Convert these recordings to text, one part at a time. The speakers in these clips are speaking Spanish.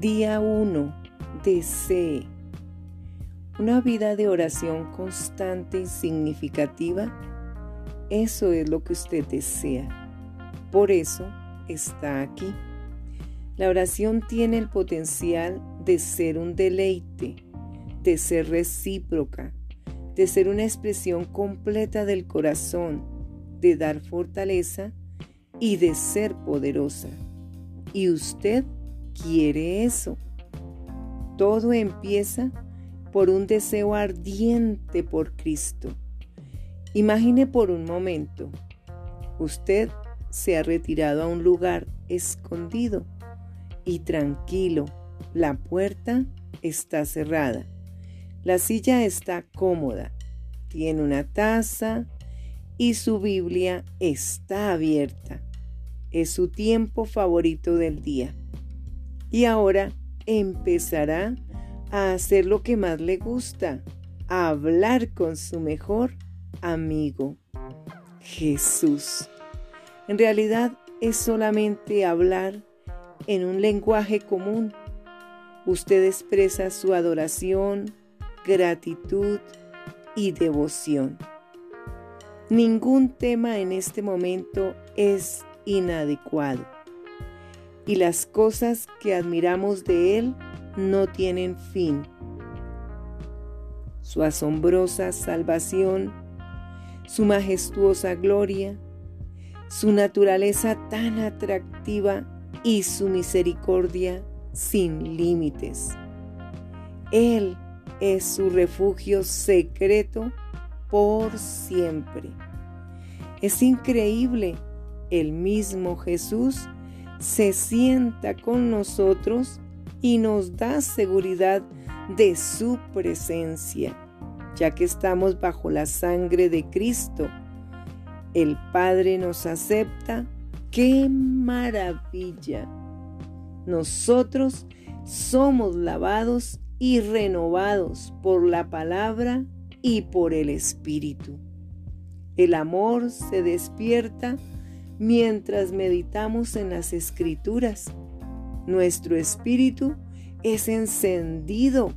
Día 1. Desee. Una vida de oración constante y significativa. Eso es lo que usted desea. Por eso está aquí. La oración tiene el potencial de ser un deleite, de ser recíproca, de ser una expresión completa del corazón, de dar fortaleza y de ser poderosa. Y usted quiere eso. Todo empieza por un deseo ardiente por Cristo. Imagine por un momento, usted se ha retirado a un lugar escondido y tranquilo. La puerta está cerrada. La silla está cómoda. Tiene una taza y su Biblia está abierta. Es su tiempo favorito del día y ahora empezará a hacer lo que más le gusta, a hablar con su mejor amigo, Jesús. En realidad es solamente hablar en un lenguaje común. Usted expresa su adoración, gratitud y devoción. Ningún tema en este momento es inadecuado y las cosas que admiramos de Él no tienen fin. Su asombrosa salvación, su majestuosa gloria, su naturaleza tan atractiva y su misericordia sin límites. Él es su refugio secreto por siempre. Es increíble, el mismo Jesús se sienta con nosotros y nos da seguridad de su presencia, ya que estamos bajo la sangre de Cristo. El Padre nos acepta. ¡Qué maravilla! Nosotros somos lavados y renovados por la palabra y por el Espíritu. El amor se despierta mientras meditamos en las escrituras. Nuestro espíritu es encendido,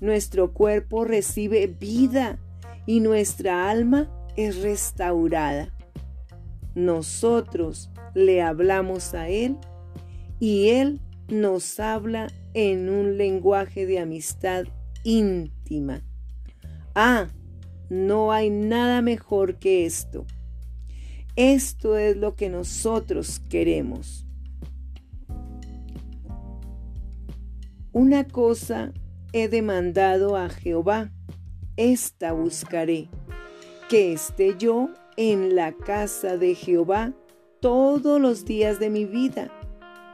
nuestro cuerpo recibe vida y nuestra alma es restaurada. Nosotros le hablamos a Él y Él nos habla en un lenguaje de amistad íntima. Ah, no hay nada mejor que esto. Esto es lo que nosotros queremos. Una cosa he demandado a Jehová, esta buscaré, que esté yo en la casa de Jehová todos los días de mi vida,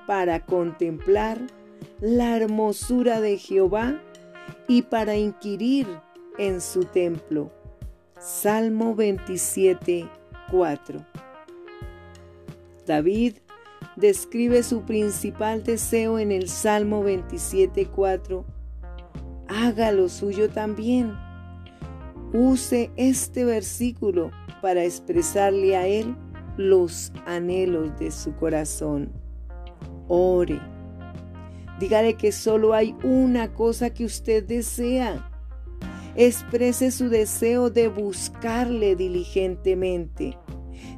para contemplar la hermosura de Jehová y para inquirir en su templo. Salmo 27, 4. David describe su principal deseo en el Salmo 27.4. Haga lo suyo también. Use este versículo para expresarle a Él los anhelos de su corazón. Ore. Dígale que solo hay una cosa que usted desea. Exprese su deseo de buscarle diligentemente.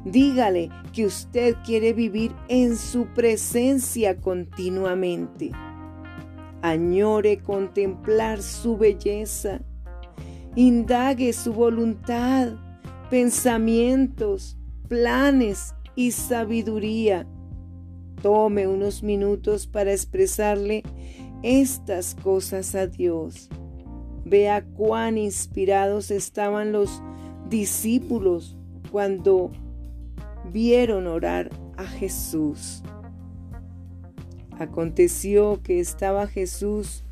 Dígale que usted quiere vivir en su presencia continuamente. Añore contemplar su belleza. Indague su voluntad, pensamientos, planes y sabiduría. Tome unos minutos para expresarle estas cosas a Dios. Vea cuán inspirados estaban los discípulos cuando vieron orar a Jesús. Aconteció que estaba Jesús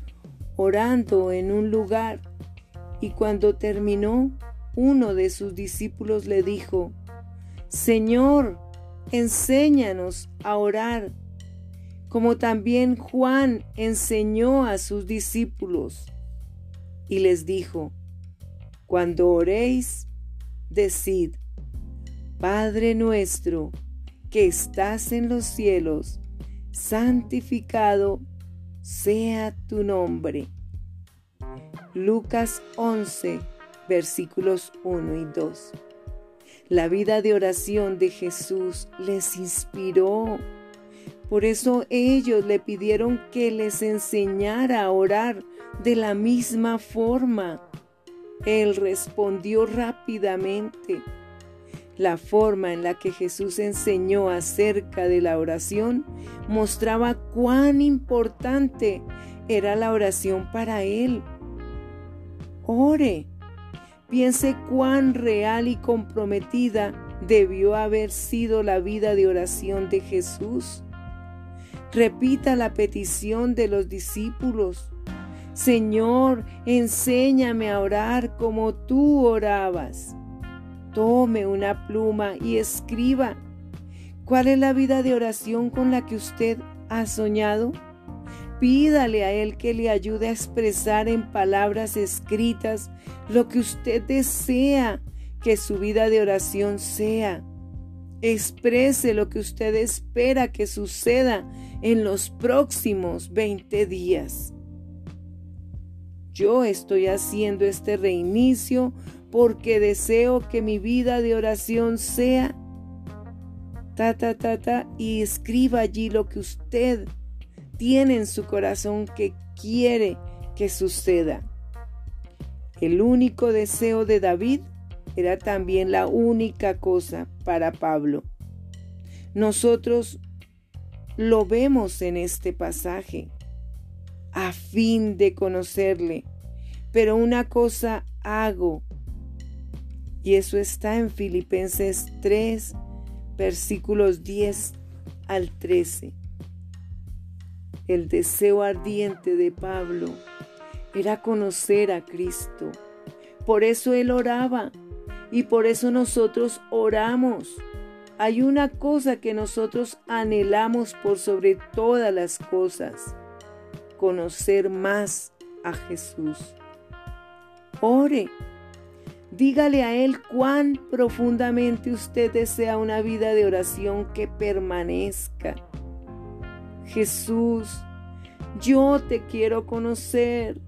orando en un lugar y cuando terminó, uno de sus discípulos le dijo, Señor, enséñanos a orar, como también Juan enseñó a sus discípulos. Y les dijo, Cuando oréis, decid, Padre nuestro, que estás en los cielos, santificado sea tu nombre. Lucas 11, versículos 1 y 2. La vida de oración de Jesús les inspiró. Por eso ellos le pidieron que les enseñara a orar de la misma forma. Él respondió rápidamente. La forma en la que Jesús enseñó acerca de la oración mostraba cuán importante era la oración para Él. Ore. Piense cuán real y comprometida debió haber sido la vida de oración de Jesús. Repita la petición de los discípulos. Señor, enséñame a orar como tú orabas. Tome una pluma y escriba. ¿Cuál es la vida de oración con la que usted ha soñado? Pídale a Él que le ayude a expresar en palabras escritas lo que usted desea que su vida de oración sea. Exprese lo que usted espera que suceda en los próximos 20 días. Yo estoy haciendo este reinicio porque deseo que mi vida de oración sea ta ta ta ta y escriba allí lo que usted tiene en su corazón que quiere que suceda. El único deseo de David era también la única cosa para Pablo. Nosotros lo vemos en este pasaje a fin de conocerle, pero una cosa hago y eso está en Filipenses 3, versículos 10 al 13. El deseo ardiente de Pablo era conocer a Cristo. Por eso él oraba y por eso nosotros oramos. Hay una cosa que nosotros anhelamos por sobre todas las cosas, conocer más a Jesús. Ore Dígale a Él cuán profundamente usted desea una vida de oración que permanezca. Jesús, yo te quiero conocer.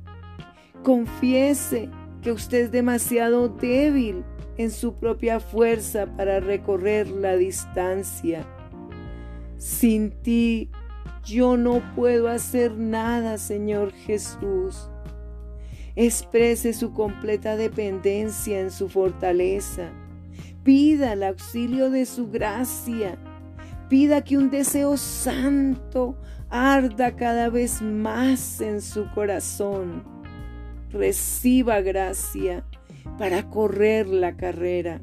Confiese que usted es demasiado débil en su propia fuerza para recorrer la distancia. Sin ti yo no puedo hacer nada, Señor Jesús. Exprese su completa dependencia en su fortaleza. Pida el auxilio de su gracia. Pida que un deseo santo arda cada vez más en su corazón. Reciba gracia para correr la carrera.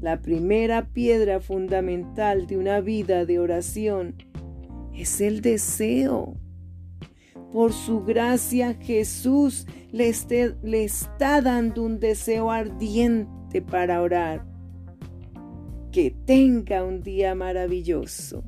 La primera piedra fundamental de una vida de oración es el deseo. Por su gracia Jesús le, le está dando un deseo ardiente para orar. Que tenga un día maravilloso.